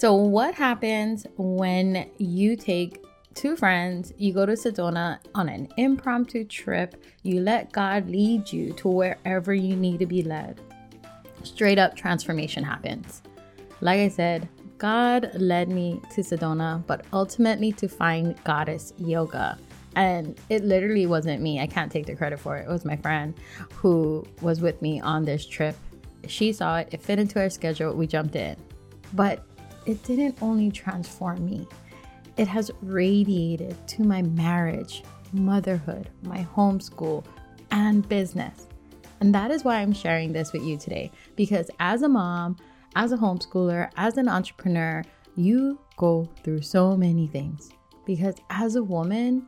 So, what happens when you take two friends, you go to Sedona on an impromptu trip, you let God lead you to wherever you need to be led? Straight up transformation happens. Like I said, God led me to Sedona, but ultimately to find goddess yoga. And it literally wasn't me. I can't take the credit for it. It was my friend who was with me on this trip. She saw it, it fit into our schedule, we jumped in. But it didn't only transform me, it has radiated to my marriage, motherhood, my homeschool, and business. And that is why I'm sharing this with you today. Because as a mom, as a homeschooler, as an entrepreneur, you go through so many things. Because as a woman,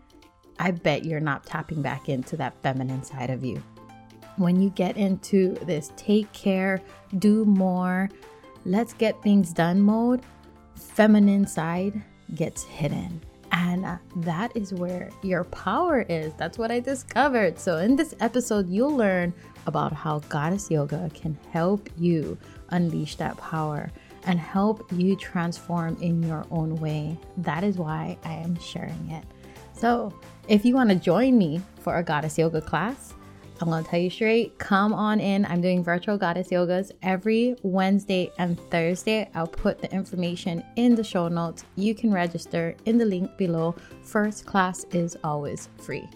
I bet you're not tapping back into that feminine side of you. When you get into this take care, do more, let's get things done mode, feminine side gets hidden. And uh, that is where your power is. That's what I discovered. So, in this episode, you'll learn about how Goddess Yoga can help you unleash that power and help you transform in your own way. That is why I am sharing it. So, if you want to join me for a Goddess Yoga class, I'm going to tell you straight come on in. I'm doing virtual Goddess Yogas every Wednesday and Thursday. I'll put the information in the show notes. You can register in the link below. First class is always free.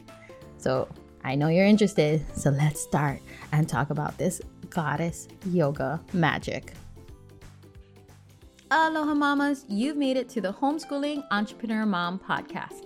So, I know you're interested, so let's start and talk about this goddess yoga magic. Aloha mamas, you've made it to the Homeschooling Entrepreneur Mom podcast.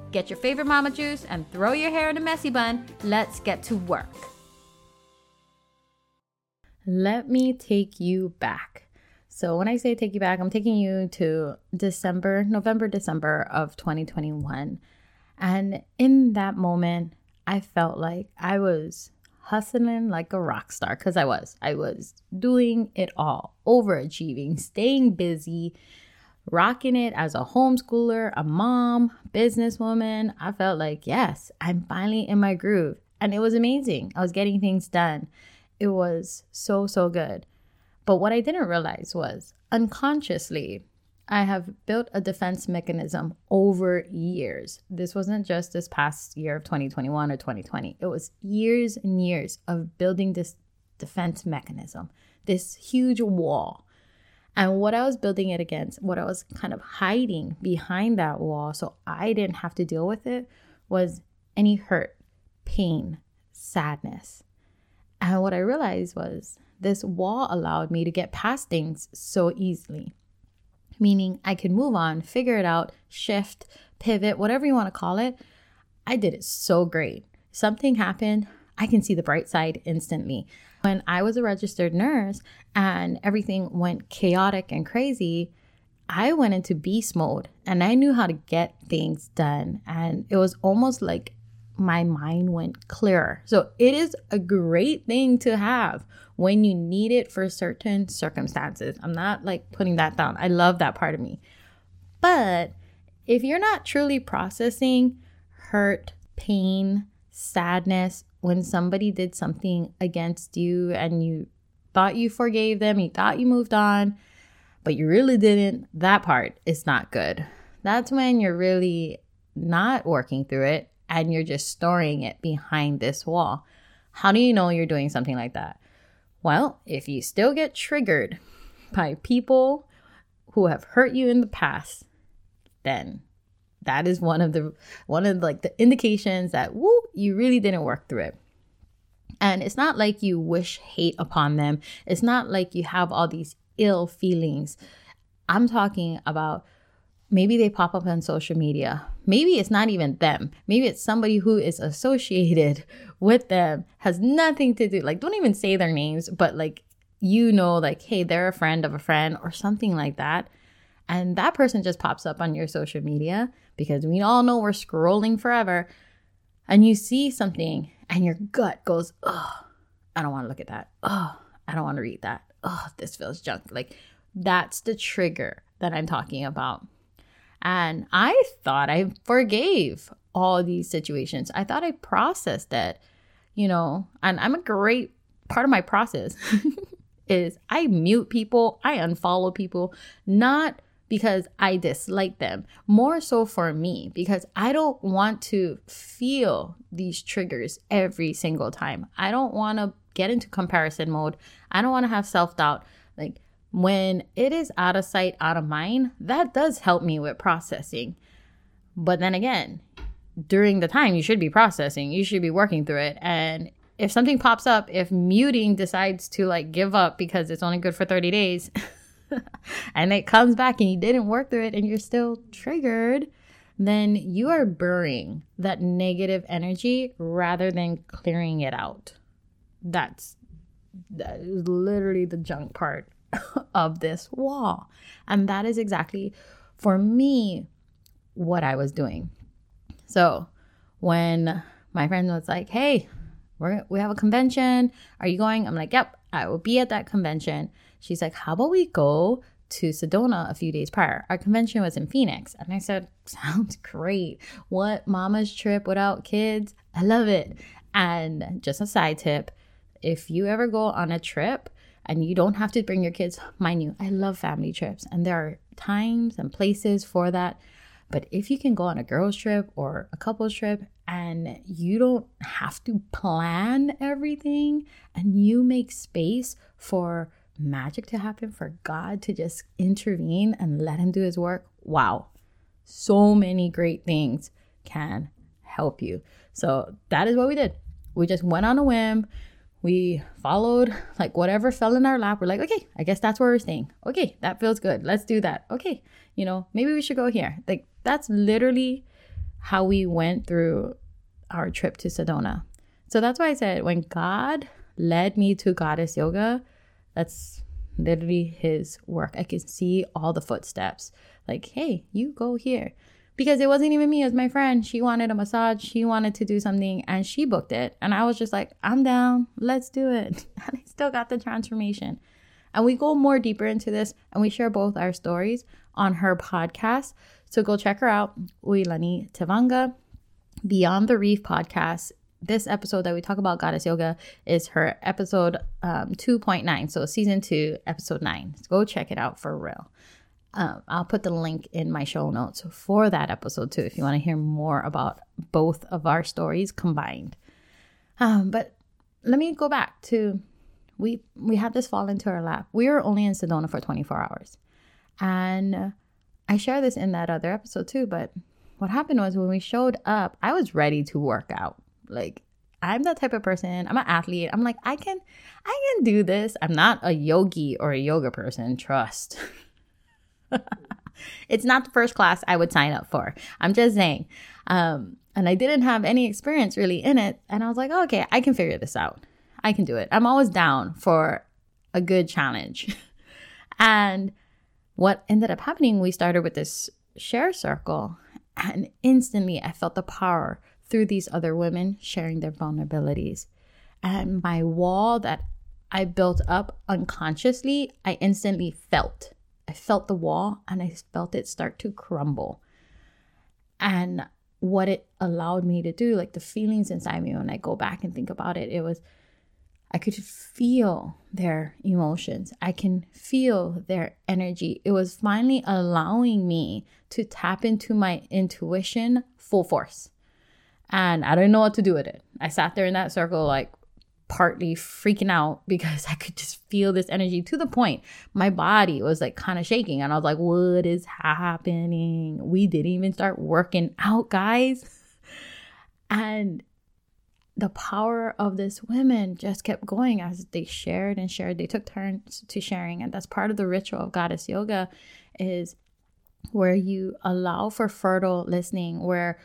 get your favorite mama juice and throw your hair in a messy bun. Let's get to work. Let me take you back. So, when I say take you back, I'm taking you to December, November, December of 2021. And in that moment, I felt like I was hustling like a rock star because I was. I was doing it all, overachieving, staying busy, rocking it as a homeschooler, a mom, businesswoman. I felt like, yes, I'm finally in my groove. And it was amazing. I was getting things done. It was so, so good. But what I didn't realize was unconsciously, I have built a defense mechanism over years. This wasn't just this past year of 2021 or 2020. It was years and years of building this defense mechanism, this huge wall. And what I was building it against, what I was kind of hiding behind that wall so I didn't have to deal with it was any hurt, pain, sadness. And what I realized was this wall allowed me to get past things so easily meaning I could move on, figure it out, shift, pivot, whatever you want to call it. I did it so great. Something happened, I can see the bright side instantly. When I was a registered nurse and everything went chaotic and crazy, I went into beast mode and I knew how to get things done. And it was almost like my mind went clearer. So it is a great thing to have when you need it for certain circumstances. I'm not like putting that down. I love that part of me. But if you're not truly processing hurt, pain, sadness when somebody did something against you and you thought you forgave them, you thought you moved on, but you really didn't, that part is not good. That's when you're really not working through it and you're just storing it behind this wall. How do you know you're doing something like that? Well, if you still get triggered by people who have hurt you in the past, then that is one of the one of like the indications that woo, you really didn't work through it. And it's not like you wish hate upon them. It's not like you have all these ill feelings. I'm talking about maybe they pop up on social media. Maybe it's not even them. Maybe it's somebody who is associated with them, has nothing to do. Like, don't even say their names, but like, you know, like, hey, they're a friend of a friend or something like that. and that person just pops up on your social media because we all know we're scrolling forever and you see something and your gut goes, oh, I don't want to look at that. Oh, I don't want to read that. Oh, this feels junk. Like that's the trigger that I'm talking about. And I thought I forgave all these situations. I thought I processed it, you know, and I'm a great part of my process is I mute people, I unfollow people, not because I dislike them, more so for me, because I don't want to feel these triggers every single time. I don't want to get into comparison mode. I don't want to have self doubt. Like when it is out of sight, out of mind, that does help me with processing. But then again, during the time you should be processing, you should be working through it. And if something pops up, if muting decides to like give up because it's only good for 30 days, and it comes back and you didn't work through it and you're still triggered, then you are burying that negative energy rather than clearing it out. That's that is literally the junk part of this wall. And that is exactly for me what I was doing. So when my friend was like, "Hey, we're, we have a convention. Are you going?" I'm like, "Yep, I will be at that convention." She's like, How about we go to Sedona a few days prior? Our convention was in Phoenix. And I said, Sounds great. What mama's trip without kids? I love it. And just a side tip if you ever go on a trip, and you don't have to bring your kids. Mind you, I love family trips, and there are times and places for that. But if you can go on a girls' trip or a couples trip and you don't have to plan everything and you make space for magic to happen, for God to just intervene and let Him do His work, wow, so many great things can help you. So that is what we did. We just went on a whim. We followed like whatever fell in our lap. We're like, okay, I guess that's where we're staying. Okay, that feels good. Let's do that. Okay, you know, maybe we should go here. Like that's literally how we went through our trip to Sedona. So that's why I said when God led me to Goddess Yoga, that's literally his work. I can see all the footsteps. Like, hey, you go here. Because it wasn't even me, it was my friend. She wanted a massage, she wanted to do something, and she booked it. And I was just like, I'm down, let's do it. And I still got the transformation. And we go more deeper into this and we share both our stories on her podcast. So go check her out, Uilani Tevanga. Beyond the Reef podcast this episode that we talk about goddess yoga is her episode um, 2.9 so season 2 episode 9 so go check it out for real. Um, i'll put the link in my show notes for that episode too if you want to hear more about both of our stories combined. Um, but let me go back to we we had this fall into our lap. We were only in sedona for 24 hours. And i share this in that other episode too but what happened was when we showed up i was ready to work out like I'm that type of person. I'm an athlete. I'm like, I can I can do this. I'm not a yogi or a yoga person, trust. it's not the first class I would sign up for. I'm just saying. Um, and I didn't have any experience really in it. And I was like, oh, okay, I can figure this out. I can do it. I'm always down for a good challenge. and what ended up happening, we started with this share circle, and instantly I felt the power through these other women sharing their vulnerabilities. And my wall that I built up unconsciously, I instantly felt. I felt the wall and I felt it start to crumble. And what it allowed me to do, like the feelings inside me when I go back and think about it, it was I could feel their emotions. I can feel their energy. It was finally allowing me to tap into my intuition full force and I didn't know what to do with it. I sat there in that circle, like partly freaking out because I could just feel this energy to the point my body was like kind of shaking. And I was like, what is happening? We didn't even start working out, guys. And the power of this women just kept going as they shared and shared. They took turns to sharing. And that's part of the ritual of goddess yoga is where you allow for fertile listening, where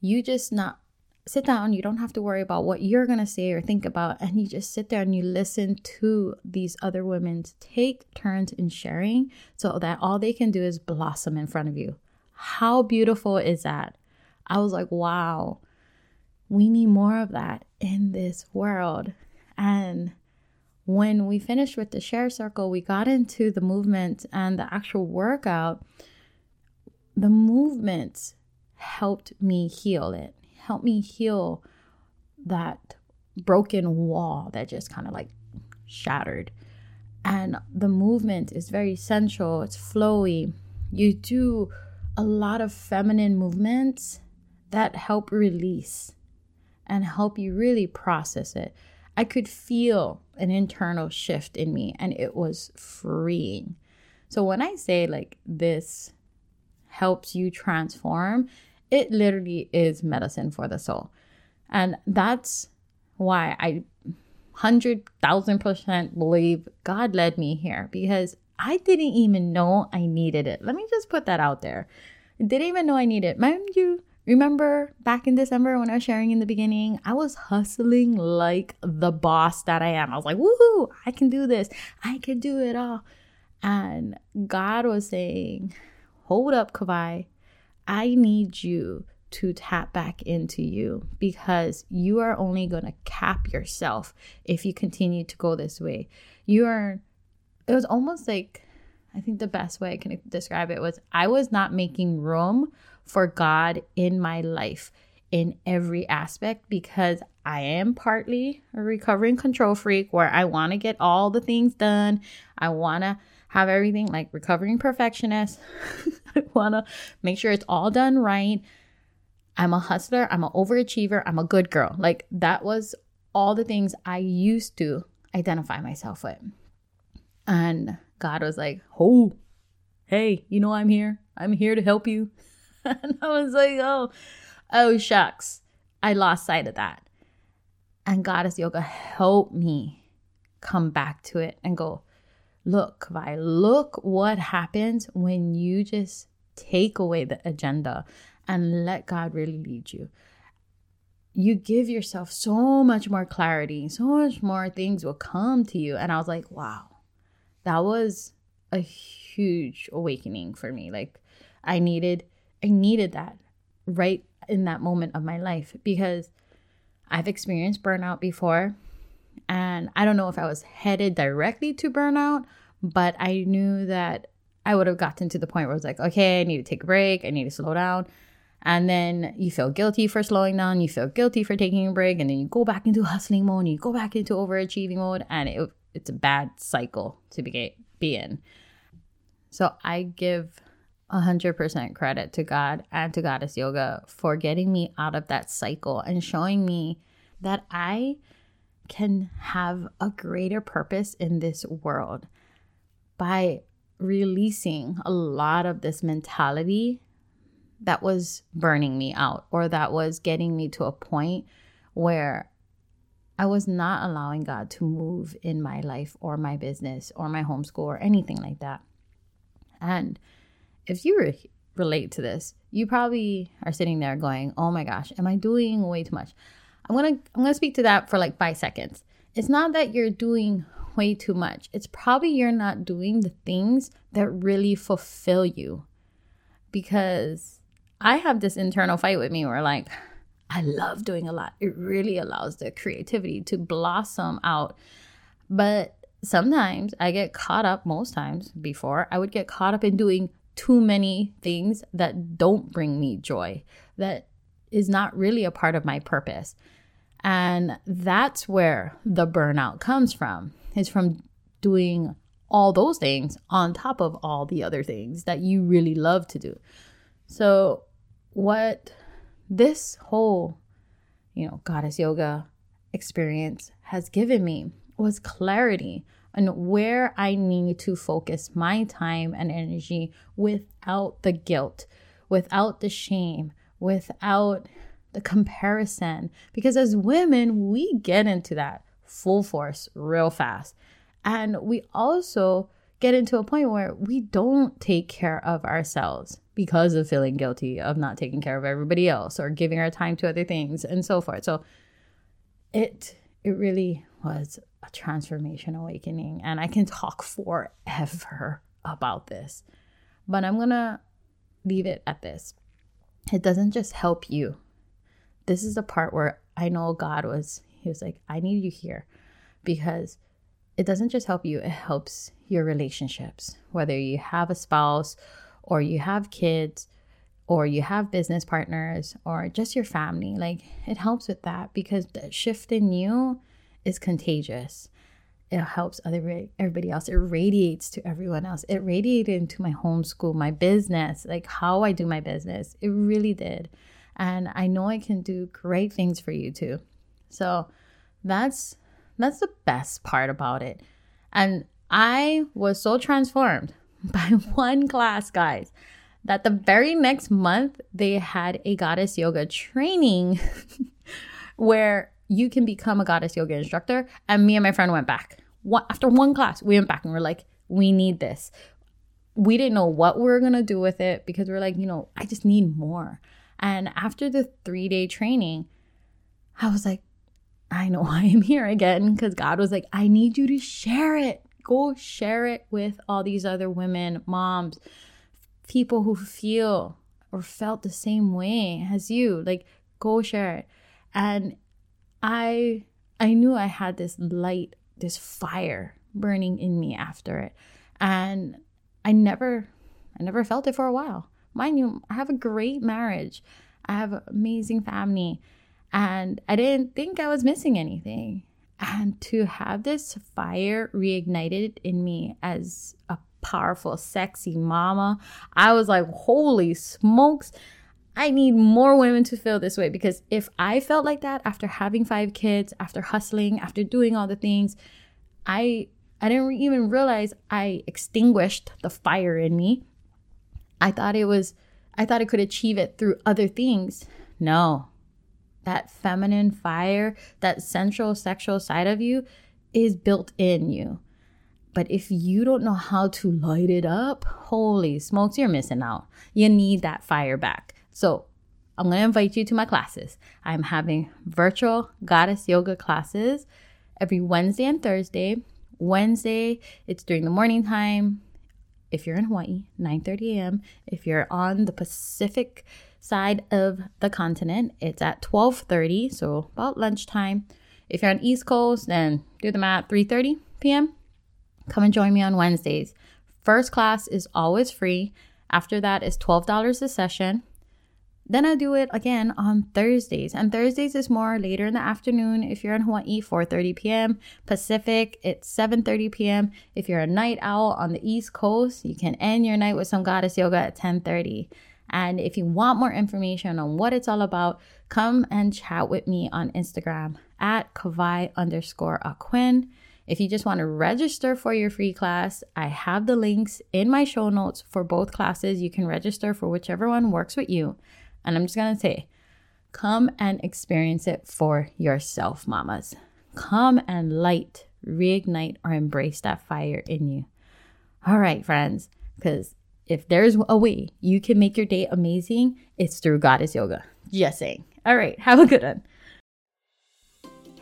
you just not sit down. You don't have to worry about what you're going to say or think about. And you just sit there and you listen to these other women take turns in sharing so that all they can do is blossom in front of you. How beautiful is that? I was like, wow, we need more of that in this world. And when we finished with the share circle, we got into the movement and the actual workout. The movement helped me heal it help me heal that broken wall that just kind of like shattered. And the movement is very sensual, it's flowy. You do a lot of feminine movements that help release and help you really process it. I could feel an internal shift in me and it was freeing. So when I say like this helps you transform, it literally is medicine for the soul. And that's why I 100,000% believe God led me here because I didn't even know I needed it. Let me just put that out there. I didn't even know I needed it. Mind you, remember back in December when I was sharing in the beginning, I was hustling like the boss that I am. I was like, woohoo, I can do this. I can do it all. And God was saying, hold up, Kawai. I need you to tap back into you because you are only going to cap yourself if you continue to go this way. You are, it was almost like, I think the best way I can describe it was I was not making room for God in my life in every aspect because I am partly a recovering control freak where I want to get all the things done. I want to have everything like recovering perfectionist. I want to make sure it's all done right. I'm a hustler, I'm an overachiever, I'm a good girl. Like that was all the things I used to identify myself with. And God was like, "Oh, hey, you know I'm here. I'm here to help you." and I was like, "Oh, oh shucks. I lost sight of that." And Goddess Yoga helped me come back to it and go, Look, Vi, look what happens when you just take away the agenda and let God really lead you. You give yourself so much more clarity, so much more things will come to you. And I was like, wow, that was a huge awakening for me. Like I needed, I needed that right in that moment of my life because I've experienced burnout before. And I don't know if I was headed directly to burnout, but I knew that I would have gotten to the point where I was like, okay, I need to take a break, I need to slow down. And then you feel guilty for slowing down, you feel guilty for taking a break, and then you go back into hustling mode, you go back into overachieving mode, and it, it's a bad cycle to be, be in. So I give 100% credit to God and to Goddess Yoga for getting me out of that cycle and showing me that I can have a greater purpose in this world by releasing a lot of this mentality that was burning me out or that was getting me to a point where I was not allowing God to move in my life or my business or my homeschool or anything like that. And if you re- relate to this, you probably are sitting there going, "Oh my gosh, am I doing way too much?" I'm to I'm to speak to that for like 5 seconds. It's not that you're doing way too much. It's probably you're not doing the things that really fulfill you. Because I have this internal fight with me where like I love doing a lot. It really allows the creativity to blossom out. But sometimes I get caught up most times before I would get caught up in doing too many things that don't bring me joy. That is not really a part of my purpose. And that's where the burnout comes from, is from doing all those things on top of all the other things that you really love to do. So, what this whole, you know, goddess yoga experience has given me was clarity on where I need to focus my time and energy without the guilt, without the shame, without the comparison. Because as women, we get into that full force real fast. And we also get into a point where we don't take care of ourselves because of feeling guilty of not taking care of everybody else or giving our time to other things and so forth. So it it really was a transformation awakening and I can talk forever about this. But I'm going to leave it at this. It doesn't just help you. This is the part where I know God was he was like, "I need you here." Because it doesn't just help you, it helps your relationships. Whether you have a spouse or you have kids or you have business partners or just your family like it helps with that because the shift in you is contagious it helps other everybody else it radiates to everyone else it radiated into my homeschool my business like how i do my business it really did and i know i can do great things for you too so that's that's the best part about it and i was so transformed by one class, guys, that the very next month they had a goddess yoga training where you can become a goddess yoga instructor. And me and my friend went back. What, after one class, we went back and we're like, we need this. We didn't know what we are to do with it because we're like, you know, I just need more. And after the three day training, I was like, I know I am here again because God was like, I need you to share it go share it with all these other women, moms, people who feel or felt the same way as you. Like go share it. And I I knew I had this light, this fire burning in me after it. And I never I never felt it for a while. Mind you, I have a great marriage. I have an amazing family. And I didn't think I was missing anything and to have this fire reignited in me as a powerful, sexy mama, I was like, holy smokes. I need more women to feel this way because if I felt like that after having five kids, after hustling, after doing all the things, I I didn't even realize I extinguished the fire in me. I thought it was I thought it could achieve it through other things. No that feminine fire, that sensual sexual side of you is built in you. But if you don't know how to light it up, holy smokes, you're missing out. You need that fire back. So I'm going to invite you to my classes. I'm having virtual goddess yoga classes every Wednesday and Thursday. Wednesday, it's during the morning time. If you're in Hawaii, 9:30 a.m. If you're on the Pacific side of the continent. It's at 12:30, so about lunchtime. If you're on East Coast, then do the math, 3:30 p.m. Come and join me on Wednesdays. First class is always free. After that is $12 a session. Then I do it again on Thursdays. And Thursdays is more later in the afternoon. If you're in Hawaii, 4:30 p.m. Pacific, it's 7:30 p.m. If you're a night owl on the East Coast, you can end your night with some goddess yoga at 10:30. And if you want more information on what it's all about, come and chat with me on Instagram at Kawai underscore Aquin. If you just want to register for your free class, I have the links in my show notes for both classes. You can register for whichever one works with you. And I'm just going to say, come and experience it for yourself, mamas. Come and light, reignite, or embrace that fire in you. All right, friends, because if there's a way you can make your day amazing, it's through Goddess Yoga. Just saying. All right, have a good one.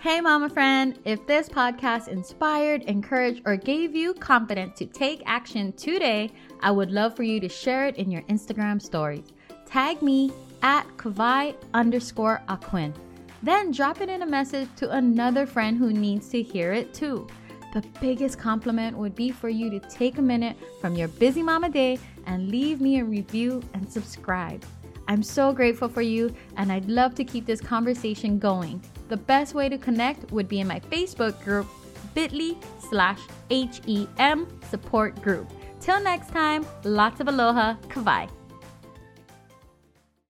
Hey, mama friend. If this podcast inspired, encouraged, or gave you confidence to take action today, I would love for you to share it in your Instagram stories. Tag me at Kawai underscore Aquin. Then drop it in a message to another friend who needs to hear it too. The biggest compliment would be for you to take a minute from your busy mama day and leave me a review and subscribe. I'm so grateful for you, and I'd love to keep this conversation going. The best way to connect would be in my Facebook group, bit.ly slash HEM support group. Till next time, lots of aloha, kawai.